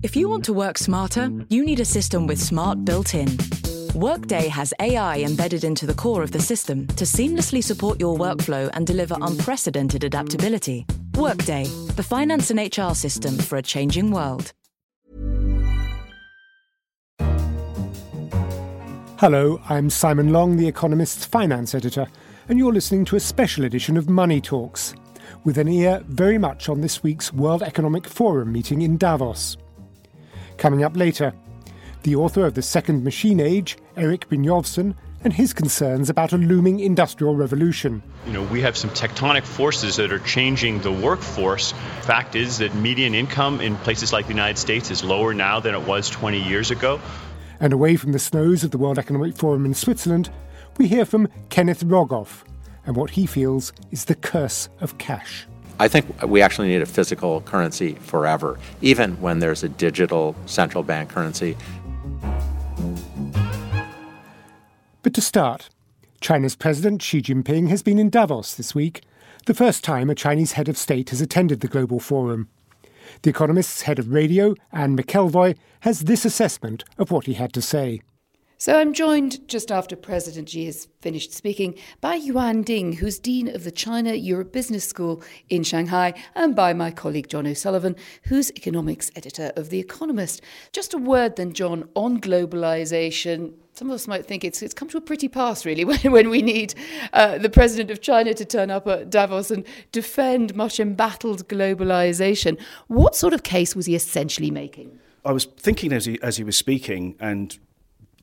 If you want to work smarter, you need a system with smart built in. Workday has AI embedded into the core of the system to seamlessly support your workflow and deliver unprecedented adaptability. Workday, the finance and HR system for a changing world. Hello, I'm Simon Long, The Economist's finance editor, and you're listening to a special edition of Money Talks, with an ear very much on this week's World Economic Forum meeting in Davos. Coming up later, the author of The Second Machine Age, Erik Brynjolfsson, and his concerns about a looming industrial revolution. You know, we have some tectonic forces that are changing the workforce. Fact is that median income in places like the United States is lower now than it was 20 years ago. And away from the snows of the World Economic Forum in Switzerland, we hear from Kenneth Rogoff and what he feels is the curse of cash. I think we actually need a physical currency forever, even when there's a digital central bank currency. But to start, China's President Xi Jinping has been in Davos this week, the first time a Chinese head of state has attended the Global Forum. The Economist's head of radio, Anne McElvoy, has this assessment of what he had to say. So I'm joined just after President Xi has finished speaking by Yuan Ding, who's Dean of the China Europe Business School in Shanghai, and by my colleague John O'Sullivan, who's economics editor of The Economist. Just a word then, John, on globalization. Some of us might think it's, it's come to a pretty pass, really, when, when we need uh, the president of China to turn up at Davos and defend much embattled globalization. What sort of case was he essentially making? I was thinking as he, as he was speaking, and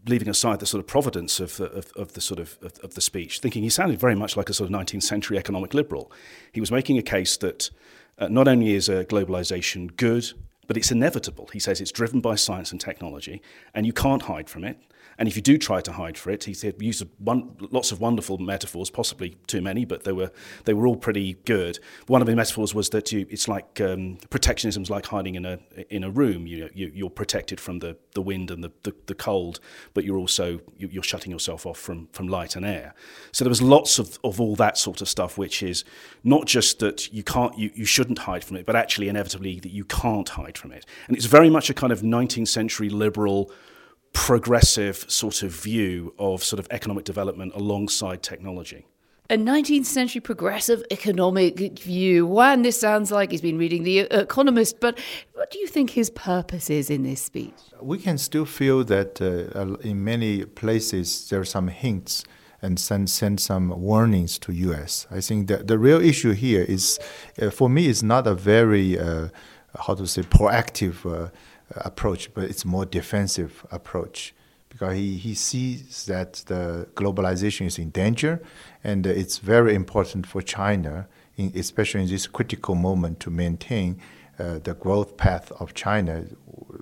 leaving aside the sort of providence of the, of, of the sort of, of, of, the speech, thinking he sounded very much like a sort of 19th century economic liberal. He was making a case that uh, not only is uh, globalization good, but it's inevitable. He says it's driven by science and technology, and you can't hide from it. And if you do try to hide for it, he said used lots of wonderful metaphors, possibly too many, but they were they were all pretty good. One of the metaphors was that you, it's like um, protectionism is like hiding in a in a room. You, you are protected from the, the wind and the, the, the cold, but you're also you're shutting yourself off from from light and air. So there was lots of, of all that sort of stuff, which is not just that you can't you, you shouldn't hide from it, but actually inevitably that you can't hide from it. And it's very much a kind of 19th century liberal progressive sort of view of sort of economic development alongside technology. A 19th century progressive economic view. Yuan, this sounds like he's been reading The Economist, but what do you think his purpose is in this speech? We can still feel that uh, in many places there are some hints and send, send some warnings to U.S. I think that the real issue here is, uh, for me, is not a very, uh, how to say, proactive uh, approach, but it's more defensive approach because he, he sees that the globalization is in danger and it's very important for China, in, especially in this critical moment, to maintain uh, the growth path of China.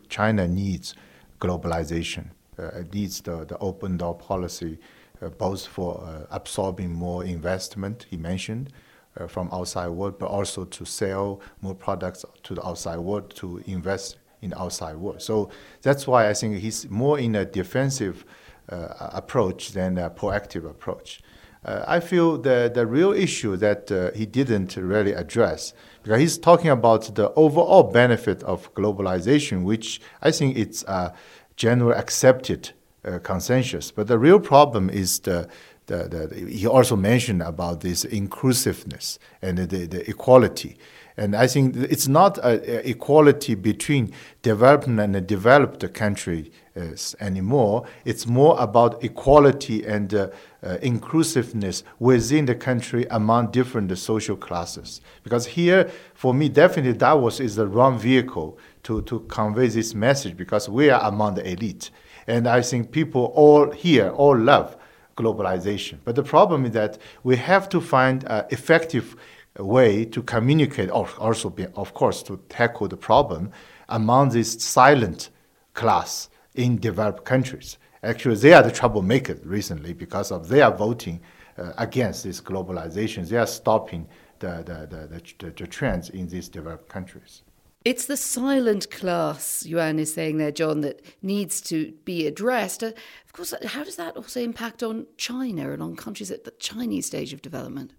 China needs globalization, uh, it needs the, the open door policy, uh, both for uh, absorbing more investment, he mentioned, uh, from outside world, but also to sell more products to the outside world, to invest in outside world. So that's why I think he's more in a defensive uh, approach than a proactive approach. Uh, I feel the, the real issue that uh, he didn't really address, because he's talking about the overall benefit of globalization, which I think it's a general accepted uh, consensus. But the real problem is the, the, the, he also mentioned about this inclusiveness and the, the equality. And I think it's not a, equality between developed and a developed country uh, anymore. It's more about equality and uh, uh, inclusiveness within the country among different social classes. Because here, for me, definitely Davos is the wrong vehicle to, to convey this message because we are among the elite. And I think people all here all love globalization. But the problem is that we have to find uh, effective way to communicate, or also, be, of course, to tackle the problem among this silent class in developed countries. Actually, they are the troublemakers recently because of they are voting uh, against this globalization. They are stopping the, the, the, the, the trends in these developed countries. It's the silent class, Yuan is saying there, John, that needs to be addressed. Uh, of course, how does that also impact on China and on countries at the Chinese stage of development?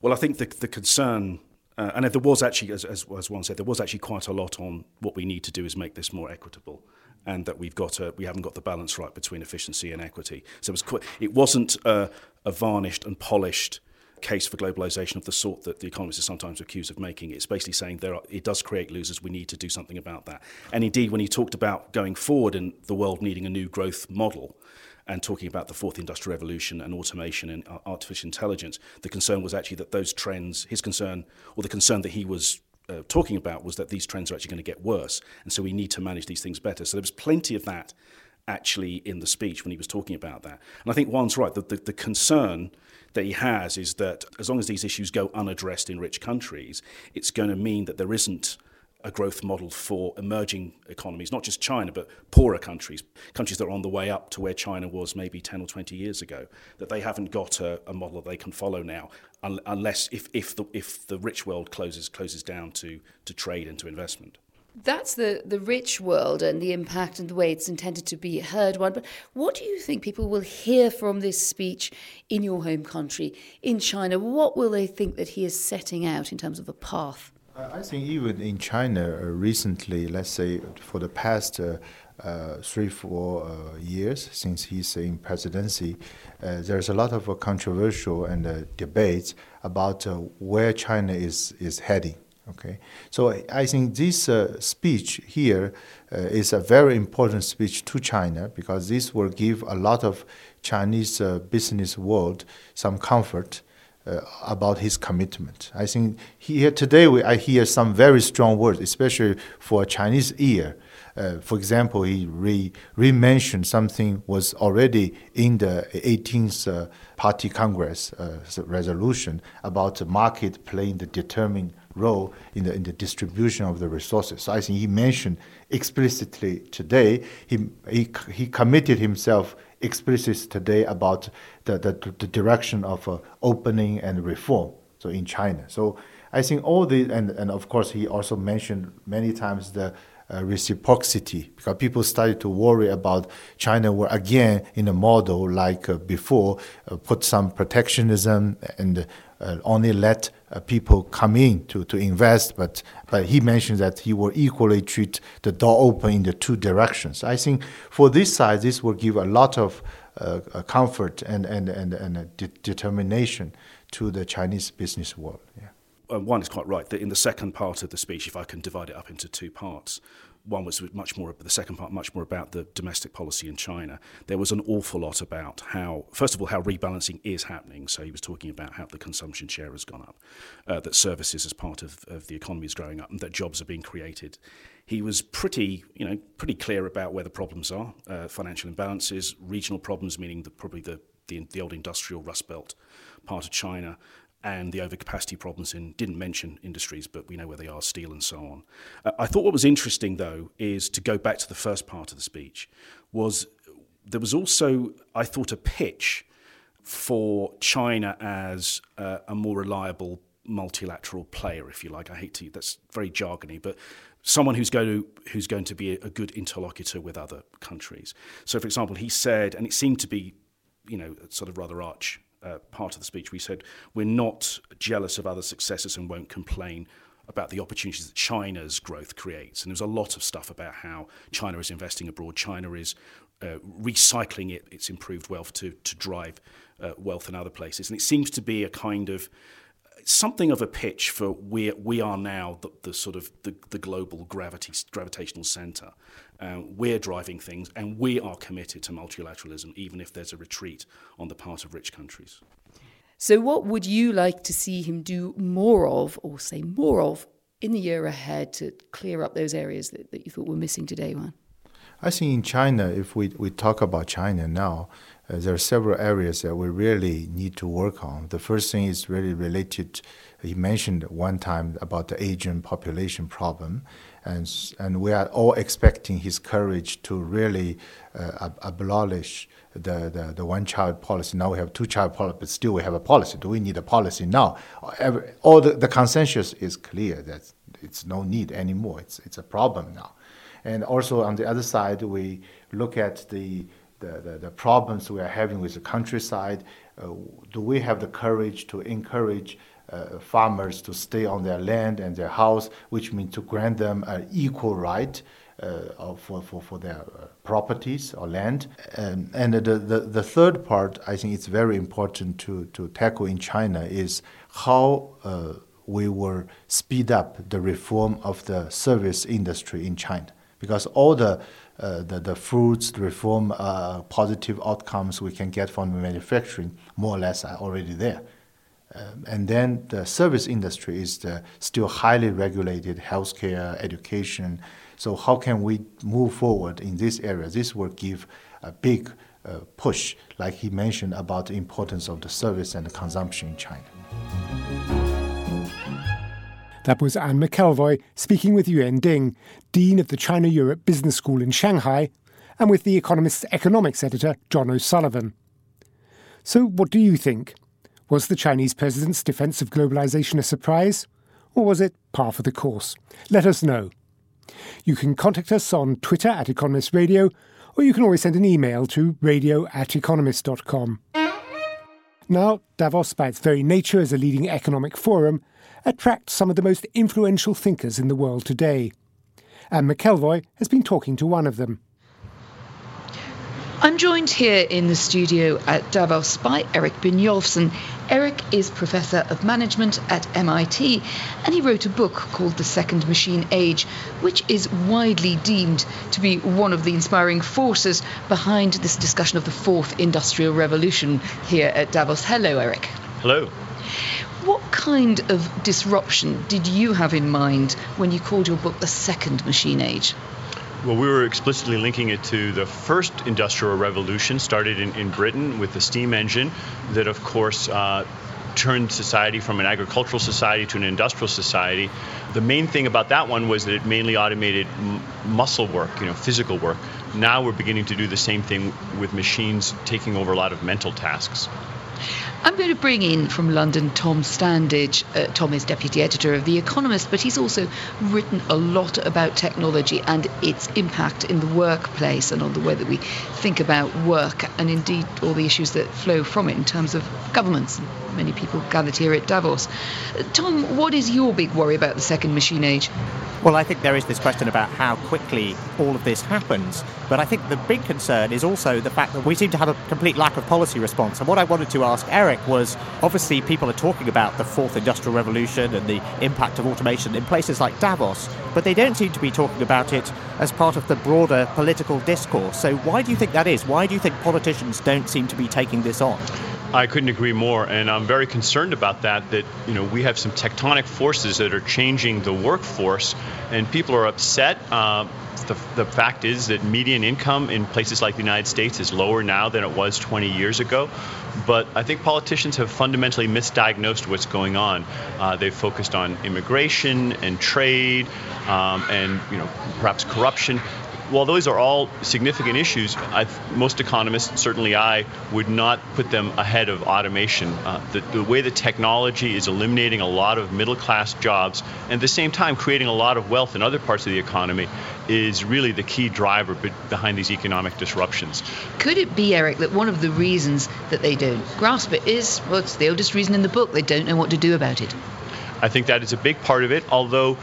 Well, I think the, the concern Uh, and there was actually, as, as, as Yuan said, there was actually quite a lot on what we need to do is make this more equitable and that we've got a, we haven't got the balance right between efficiency and equity. So it, was quite, it wasn't a, a varnished and polished case for globalization of the sort that the economists are sometimes accused of making. It's basically saying there are, it does create losers. We need to do something about that. And indeed, when he talked about going forward and the world needing a new growth model, and talking about the fourth industrial revolution and automation and artificial intelligence, the concern was actually that those trends, his concern, or the concern that he was uh, talking about was that these trends are actually going to get worse. And so we need to manage these things better. So there was plenty of that actually in the speech when he was talking about that. And I think Yuan's right. The, the, the concern that he has is that as long as these issues go unaddressed in rich countries, it's going to mean that there isn't a growth model for emerging economies, not just China, but poorer countries, countries that are on the way up to where China was maybe 10 or 20 years ago, that they haven't got a, a model that they can follow now, un- unless if, if, the, if the rich world closes, closes down to, to trade and to investment. That's the, the rich world and the impact and the way it's intended to be heard Yuan. But what do you think people will hear from this speech in your home country, in China? What will they think that he is setting out in terms of a path? I think even in China uh, recently, let's say for the past uh, uh, three, four uh, years since he's in presidency, uh, there's a lot of uh, controversial and debates about where China is, is heading. Okay, so I think this speech here is a very important speech to China because this will give a lot of Chinese business world some comfort uh, about his commitment. I think here today we, I hear some very strong words, especially for a Chinese ear. Uh, for example, he re, re-mentioned something was already in the 18th uh, Party Congress uh, resolution about the market playing the determining role in the, in the distribution of the resources. So I think he mentioned explicitly today, he, he, he committed himself explicitly today about the, the, the direction of uh, opening and reform so in China. So I think all the, and, and of course he also mentioned many times the uh, reciprocity because people started to worry about China were again in a model like uh, before, uh, put some protectionism and uh, only let uh, people come in to, to invest, but but he mentioned that he will equally treat the door open in the two directions. I think for this side, this will give a lot of uh, comfort and and and, and de- determination to the Chinese business world. Yeah. Yuan is quite right that in the second part of the speech, if I can divide it up into two parts, one was much more, the second part, much more about the domestic policy in China. There was an awful lot about how, first of all, how rebalancing is happening. So he was talking about how the consumption share has gone up, uh, that services as part of, of the economy is growing up, and that jobs are being created. He was pretty, you know, pretty clear about where the problems are: uh, financial imbalances, regional problems, meaning the, probably the, the the old industrial Rust Belt part of China, and the overcapacity problems in didn't mention industries, but we know where they are, steel and so on. Uh, I thought what was interesting though is to go back to the first part of the speech was there was also I thought a pitch for China as uh, a more reliable multilateral player, if you like. I hate to that's very jargony, but someone who's going to who's going to be a, good interlocutor with other countries. So, for example, he said, and it seemed to be, you know, sort of rather arch uh, part of the speech, we said we're not jealous of other successes and won't complain about the opportunities that China's growth creates. And there's a lot of stuff about how China is investing abroad. China is uh, recycling it, its improved wealth to, to drive uh, wealth in other places. And it seems to be a kind of something of a pitch for where we are now the, the sort of the, the global gravity gravitational center. Uh, we're driving things, and we are committed to multilateralism, even if there's a retreat on the part of rich countries. So, what would you like to see him do more of, or say more of, in the year ahead to clear up those areas that, that you thought were missing today, Yuan? I think in China, if we, we talk about China now, uh, there are several areas that we really need to work on. The first thing is really related. He mentioned one time about the Asian population problem, and and we are all expecting his courage to really uh, abolish the, the, the one child policy. Now we have two child policy, but still we have a policy. Do we need a policy now? Every, all the, the consensus is clear that it's no need anymore. It's it's a problem now, and also on the other side we look at the the, the, the, problems we are having with the countryside? Uh, do we have the courage to encourage uh, farmers to stay on their land and their house, which means to grant them an equal right uh, for, for, for their uh, properties or land. Um, and the, the, the, third part, I think it's very important to, to tackle in China, is how uh, we will speed up the reform of the service industry in China. Because all the uh, the, the fruits, the reform, uh, positive outcomes we can get from manufacturing more or less are already there. Um, and then the service industry is the still highly regulated healthcare, education. So how can we move forward in this area? This will give a big uh, push, like he mentioned about the importance of the service and the consumption in China. That was Anne McElvoy speaking with Yuan Ding, Dean of the China Europe Business School in Shanghai, and with The Economist's economics editor, John O'Sullivan. So, what do you think? Was the Chinese president's defense of globalization a surprise? Or was it par for the course? Let us know. You can contact us on Twitter at Economist Radio, or you can always send an email to radio at economist.com. Now, Davos, by its very nature as a leading economic forum, attracts some of the most influential thinkers in the world today. Anne McElvoy has been talking to one of them. I'm joined here in the studio at Davos by Erik Brynjolfsson. Erik is Professor of Management at MIT and he wrote a book called The Second Machine Age, which is widely deemed to be one of the inspiring forces behind this discussion of the fourth industrial revolution here at Davos. Hello, Erik. Hello. What kind of disruption did you have in mind when you called your book The Second Machine Age? Well, we were explicitly linking it to the first industrial revolution started in, in Britain with the steam engine, that, of course, uh, turned society from an agricultural society to an industrial society. The main thing about that one was that it mainly automated m- muscle work, you know, physical work. Now we're beginning to do the same thing with machines taking over a lot of mental tasks. I'm going to bring in from London Tom Standage. Uh, Tom is deputy editor of The Economist, but he's also written a lot about technology and its impact in the workplace and on the way that we think about work and indeed all the issues that flow from it in terms of governments. Many people gathered here at Davos. Uh, Tom, what is your big worry about the second machine age? Well, I think there is this question about how quickly all of this happens. But I think the big concern is also the fact that we seem to have a complete lack of policy response. And what I wanted to ask Erik was obviously people are talking about the fourth industrial revolution and the impact of automation in places like Davos, but they don't seem to be talking about it as part of the broader political discourse. So why do you think that is? Why do you think politicians don't seem to be taking this on? I couldn't agree more, and I'm very concerned about that. That you know we have some tectonic forces that are changing the workforce, and people are upset. Uh, the, the fact is that median income in places like the United States is lower now than it was 20 years ago. But I think politicians have fundamentally misdiagnosed what's going on. Uh, they've focused on immigration and trade, um, and you know perhaps corruption while those are all significant issues, i most economists, certainly I, would not put them ahead of automation. Uh, the, the, way the technology is eliminating a lot of middle class jobs and at the same time creating a lot of wealth in other parts of the economy is really the key driver behind these economic disruptions. Could it be, Erik, that one of the reasons that they don't grasp it is, well, the oldest reason in the book, they don't know what to do about it? I think that is a big part of it, although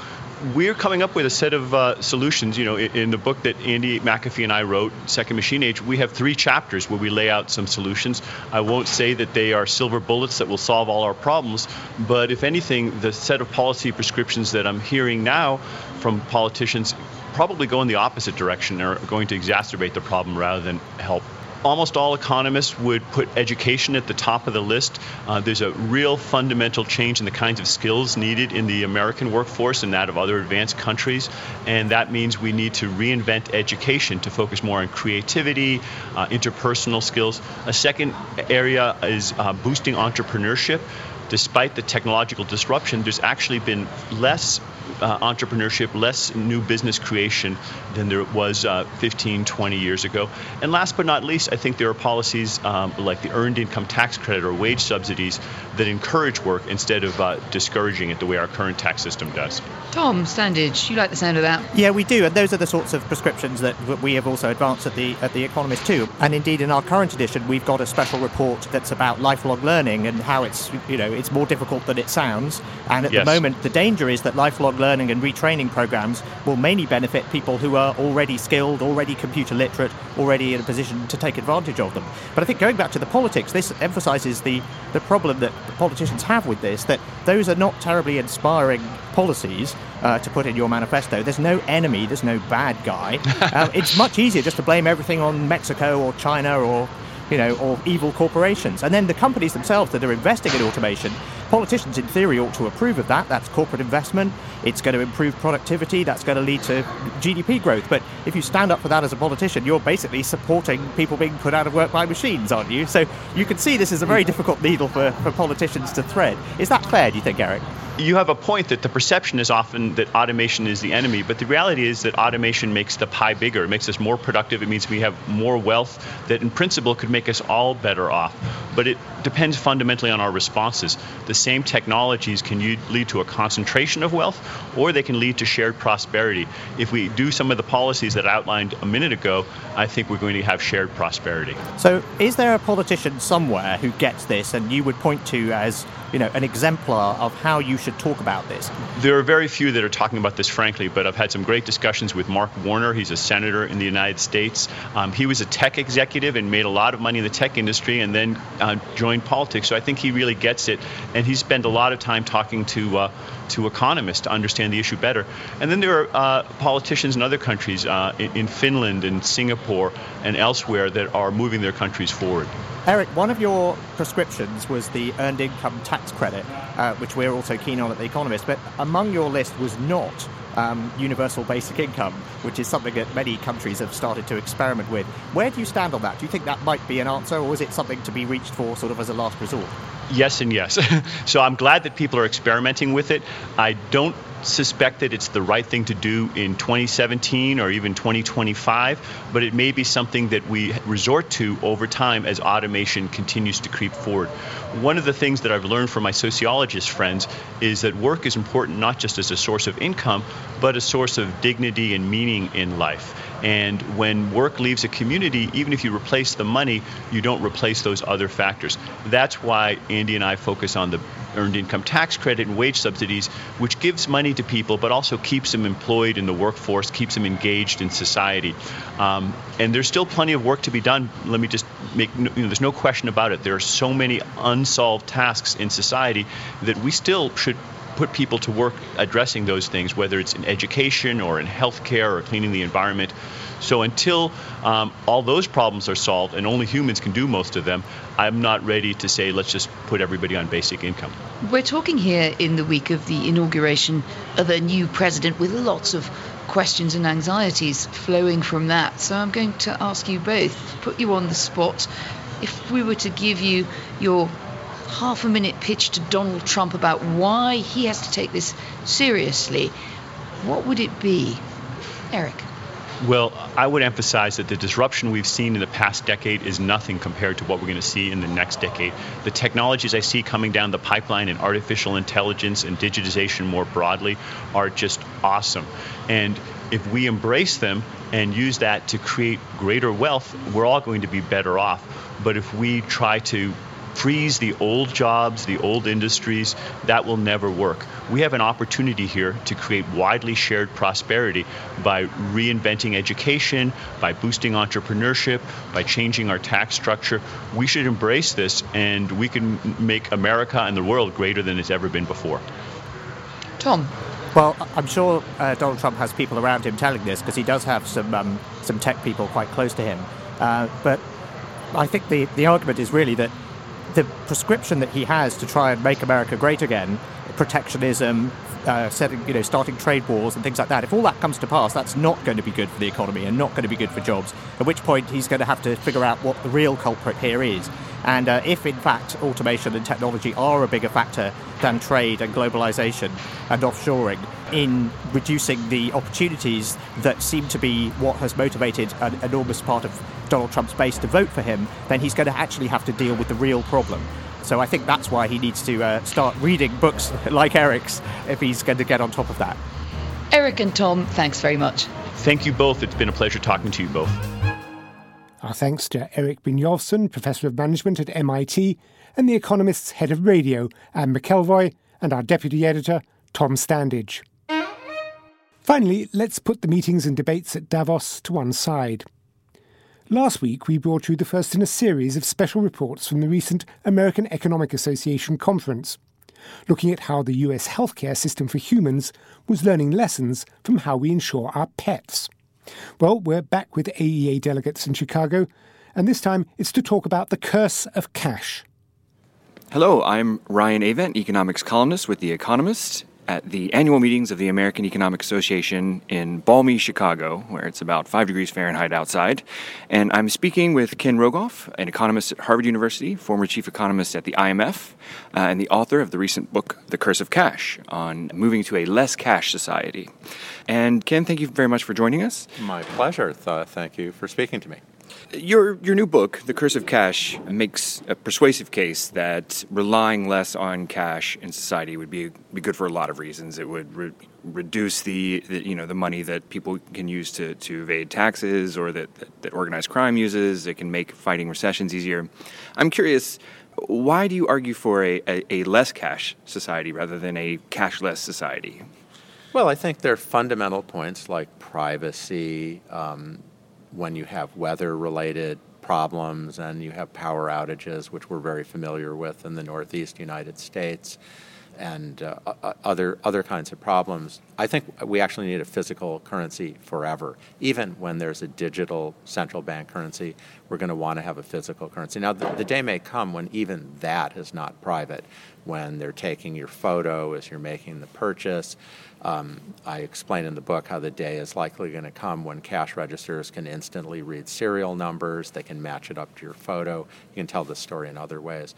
we're coming up with a set of uh, solutions. You know, in, in, the book that Andy McAfee and I wrote, Second Machine Age, we have three chapters where we lay out some solutions. I won't say that they are silver bullets that will solve all our problems, but if anything, the set of policy prescriptions that I'm hearing now from politicians probably go in the opposite direction. They're going to exacerbate the problem rather than help almost all economists would put education at the top of the list. Uh, there's a real fundamental change in the kinds of skills needed in the American workforce and that of other advanced countries, and that means we need to reinvent education to focus more on creativity, uh, interpersonal skills. A second area is uh, boosting entrepreneurship despite the technological disruption, there's actually been less uh, entrepreneurship, less new business creation than there was uh, 15, 20 years ago. And last but not least, I think there are policies um, like the earned income tax credit or wage subsidies that encourage work instead of uh, discouraging it the way our current tax system does. Tom Standage, you like the sound of that? Yeah, we do, and those are the sorts of prescriptions that we have also advanced at the at the Economist too. And indeed, in our current edition, we've got a special report that's about lifelong learning and how it's you know it's more difficult than it sounds. And at yes. the moment, the danger is that lifelong learning and retraining programs will mainly benefit people who are already skilled, already computer literate, already in a position to take advantage of them. But I think going back to the politics, this emphasises the the problem that politicians have with this that those are not terribly inspiring policies uh, to put in your manifesto. There's no enemy, there's no bad guy. um, it's much easier just to blame everything on Mexico or China or you know, or evil corporations. And then the companies themselves that are investing in automation, politicians in theory ought to approve of that. That's corporate investment. It's going to improve productivity. That's going to lead to GDP growth. But if you stand up for that as a politician, you're basically supporting people being put out of work by machines, aren't you? So you can see this is a very difficult needle for, for politicians to thread. Is that fair, do you think, Erik? You have a point that the perception is often that automation is the enemy, but the reality is that automation makes the pie bigger. It makes us more productive. It means we have more wealth that, in principle, could make us all better off. But it depends fundamentally on our responses. The same technologies can lead to a concentration of wealth, or they can lead to shared prosperity. If we do some of the policies that I outlined a minute ago, I think we're going to have shared prosperity. So, is there a politician somewhere who gets this and you would point to as you know, an exemplar of how you should talk about this? There are very few that are talking about this, frankly, but I've had some great discussions with Mark Warner. He's a senator in the United States. Um, he was a tech executive and made a lot of money in the tech industry and then uh, joined politics. So I think he really gets it. And he spent a lot of time talking to uh, to economists to understand the issue better. And then there are uh, politicians in other countries, uh, in, in, Finland and Singapore and elsewhere, that are moving their countries forward. Erik, one of your prescriptions was the earned income tax credit, uh, which we're also keen on at The Economist. But among your list was not um, universal basic income, which is something that many countries have started to experiment with. Where do you stand on that? Do you think that might be an answer, or is it something to be reached for sort of as a last resort? Yes, and yes. so I'm glad that people are experimenting with it. I don't suspect that it's the right thing to do in 2017 or even 2025, but it may be something that we resort to over time as automation continues to creep forward. One of the things that I've learned from my sociologist friends is that work is important not just as a source of income, but a source of dignity and meaning in life. And when work leaves a community, even if you replace the money, you don't replace those other factors. That's why Andy and I focus on the earned income tax credit and wage subsidies, which gives money to people but also keeps them employed in the workforce, keeps them engaged in society. Um, and there's still plenty of work to be done. Let me just make, you know, there's no question about it. There are so many unsolved tasks in society that we still should put people to work addressing those things, whether it's in education or in healthcare or cleaning the environment. So until um, all those problems are solved, and only humans can do most of them, I'm not ready to say let's just put everybody on basic income. We're talking here in the week of the inauguration of a new president with lots of questions and anxieties flowing from that. So I'm going to ask you both, put you on the spot. If we were to give you your half a minute pitch to Donald Trump about why he has to take this seriously, what would it be? Erik. Well, I would emphasize that the disruption we've seen in the past decade is nothing compared to what we're going to see in the next decade. The technologies I see coming down the pipeline in artificial intelligence and digitization more broadly are just awesome. And if we embrace them and use that to create greater wealth, we're all going to be better off. But if we try to freeze the old jobs, the old industries, that will never work. We have an opportunity here to create widely shared prosperity by reinventing education, by boosting entrepreneurship, by changing our tax structure. We should embrace this and we can make America and the world greater than it's ever been before. Tom. Well, I'm sure uh, Donald Trump has people around him telling this because he does have some um, some tech people quite close to him. Uh, but I think the, the argument is really that the prescription that he has to try and make America great again, protectionism, uh, setting, you know, starting trade wars and things like that. If all that comes to pass, that's not going to be good for the economy and not going to be good for jobs. At which point he's going to have to figure out what the real culprit here is. And uh, if, in fact, automation and technology are a bigger factor than trade and globalization and offshoring in reducing the opportunities that seem to be what has motivated an enormous part of Donald Trump's base to vote for him, then he's going to actually have to deal with the real problem. So I think that's why he needs to uh, start reading books like Erik's if he's going to get on top of that. Erik and Tom, thanks very much. Thank you both. It's been a pleasure talking to you both. Our thanks to Erik Brynjolfsson, Professor of Management at MIT, and The Economist's head of radio, Anne McElvoy, and our deputy editor, Tom Standage. Finally, let's put the meetings and debates at Davos to one side. Last week, we brought you the first in a series of special reports from the recent American Economic Association conference, looking at how the US healthcare system for humans was learning lessons from how we insure our pets. Well, we're back with AEA delegates in Chicago, and this time it's to talk about the curse of cash. Hello, I'm Ryan Avent, economics columnist with The Economist, at the annual meetings of the American Economic Association in balmy Chicago, where it's about 5 degrees Fahrenheit outside. And I'm speaking with Ken Rogoff, an economist at Harvard University, former chief economist at the IMF, uh, and the author of the recent book, The Curse of Cash, on moving to a less cash society. And Ken, thank you very much for joining us. My pleasure. Th- thank you for speaking to me. Your your new book, The Curse of Cash, makes a persuasive case that relying less on cash in society would be be good for a lot of reasons. It would re- reduce the, the, you know the money that people can use to, to evade taxes or that, that, that organized crime uses. It can make fighting recessions easier. I'm curious. Why do you argue for a, a, a less cash society rather than a cashless society? Well, I think there are fundamental points like privacy, um, when you have weather related problems and you have power outages, which we're very familiar with in the Northeast United States, and uh, other other kinds of problems. I think we actually need a physical currency forever. Even when there's a digital central bank currency, we're going to want to have a physical currency. Now, the, the, day may come when even that is not private, when they're taking your photo as you're making the purchase. Um, I explain in the book how the day is likely going to come when cash registers can instantly read serial numbers, they can match it up to your photo, you can tell the story in other ways.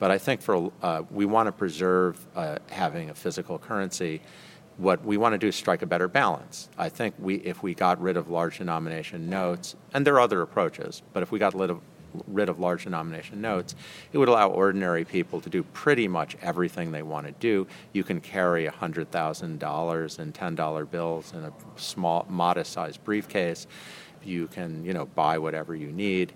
But I think for uh, we want to preserve uh, having a physical currency. What we want to do is strike a better balance. I think we, if we got rid of large denomination notes, and there are other approaches, but if we got rid of rid of large denomination notes, it would allow ordinary people to do pretty much everything they want to do. You can carry $100,000 in $10 bills in a small, modest sized briefcase. You can, you know, buy whatever you need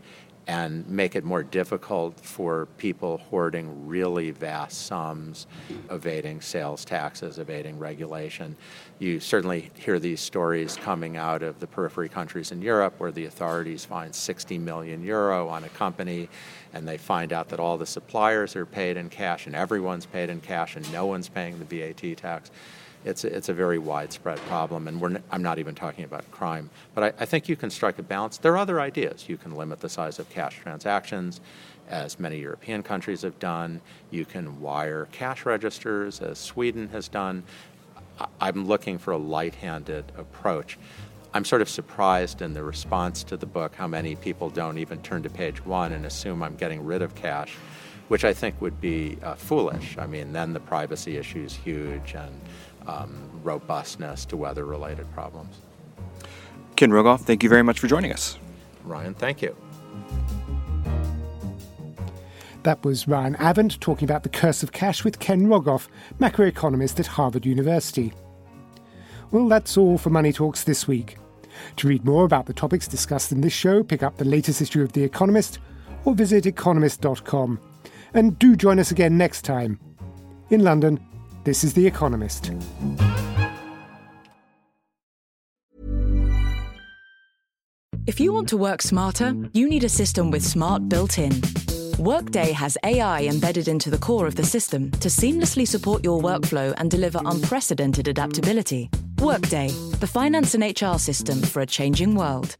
and make it more difficult for people hoarding really vast sums, evading sales taxes, evading regulation. You certainly hear these stories coming out of the periphery countries in Europe where the authorities find 60 million euro on a company and they find out that all the suppliers are paid in cash and everyone's paid in cash and no one's paying the VAT tax it's a, it's a very widespread problem, and n- I'm not even talking about crime. But I, I, think you can strike a balance. There are other ideas. You can limit the size of cash transactions, as many European countries have done. You can wire cash registers, as Sweden has done. I, I'm looking for a light handed approach. I'm sort of surprised in the response to the book how many people don't even turn to page one and assume I'm getting rid of cash, which I think would be uh, foolish. I mean, then the privacy issue is huge and um, robustness to weather related problems. Ken Rogoff, thank you very much for joining us. Ryan, thank you. That was Ryan Avent talking about the curse of cash with Ken Rogoff, macroeconomist at Harvard University. Well, that's all for Money Talks this week. To read more about the topics discussed in this show, pick up the latest issue of The Economist or visit economist.com. And do join us again next time. In London, this is The Economist. If you want to work smarter, you need a system with smart built in. Workday has AI embedded into the core of the system to seamlessly support your workflow and deliver unprecedented adaptability. Workday, the finance and HR system for a changing world.